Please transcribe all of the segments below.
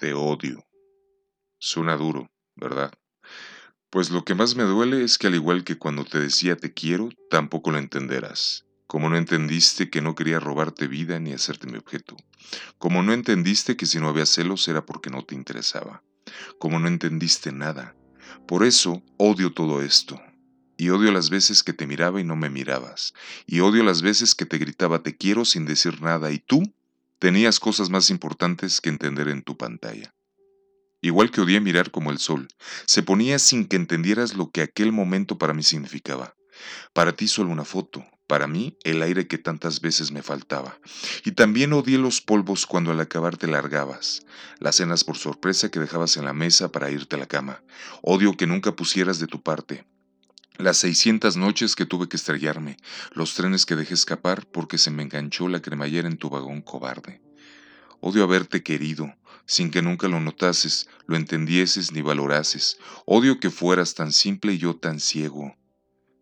Te odio. Suena duro, ¿verdad? Pues lo que más me duele es que al igual que cuando te decía te quiero, tampoco lo entenderás. Como no entendiste que no quería robarte vida ni hacerte mi objeto. Como no entendiste que si no había celos era porque no te interesaba. Como no entendiste nada. Por eso odio todo esto. Y odio las veces que te miraba y no me mirabas. Y odio las veces que te gritaba te quiero sin decir nada y tú tenías cosas más importantes que entender en tu pantalla. Igual que odié mirar como el sol, se ponía sin que entendieras lo que aquel momento para mí significaba. Para ti solo una foto, para mí el aire que tantas veces me faltaba. Y también odié los polvos cuando al acabar te largabas, las cenas por sorpresa que dejabas en la mesa para irte a la cama. Odio que nunca pusieras de tu parte. Las seiscientas noches que tuve que estrellarme, los trenes que dejé escapar porque se me enganchó la cremallera en tu vagón cobarde. Odio haberte querido, sin que nunca lo notases, lo entendieses ni valorases. Odio que fueras tan simple y yo tan ciego.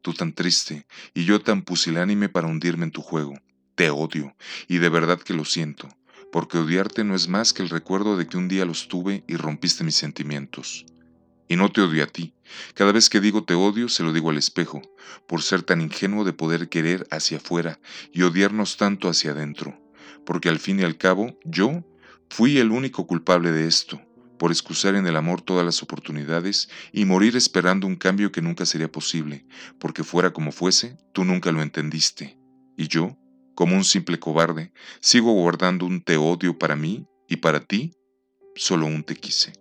Tú tan triste y yo tan pusilánime para hundirme en tu juego. Te odio, y de verdad que lo siento, porque odiarte no es más que el recuerdo de que un día los tuve y rompiste mis sentimientos. Y no te odio a ti. Cada vez que digo te odio, se lo digo al espejo, por ser tan ingenuo de poder querer hacia afuera y odiarnos tanto hacia adentro. Porque al fin y al cabo, yo fui el único culpable de esto, por excusar en el amor todas las oportunidades y morir esperando un cambio que nunca sería posible, porque fuera como fuese, tú nunca lo entendiste. Y yo, como un simple cobarde, sigo guardando un te odio para mí y para ti, solo un te quise.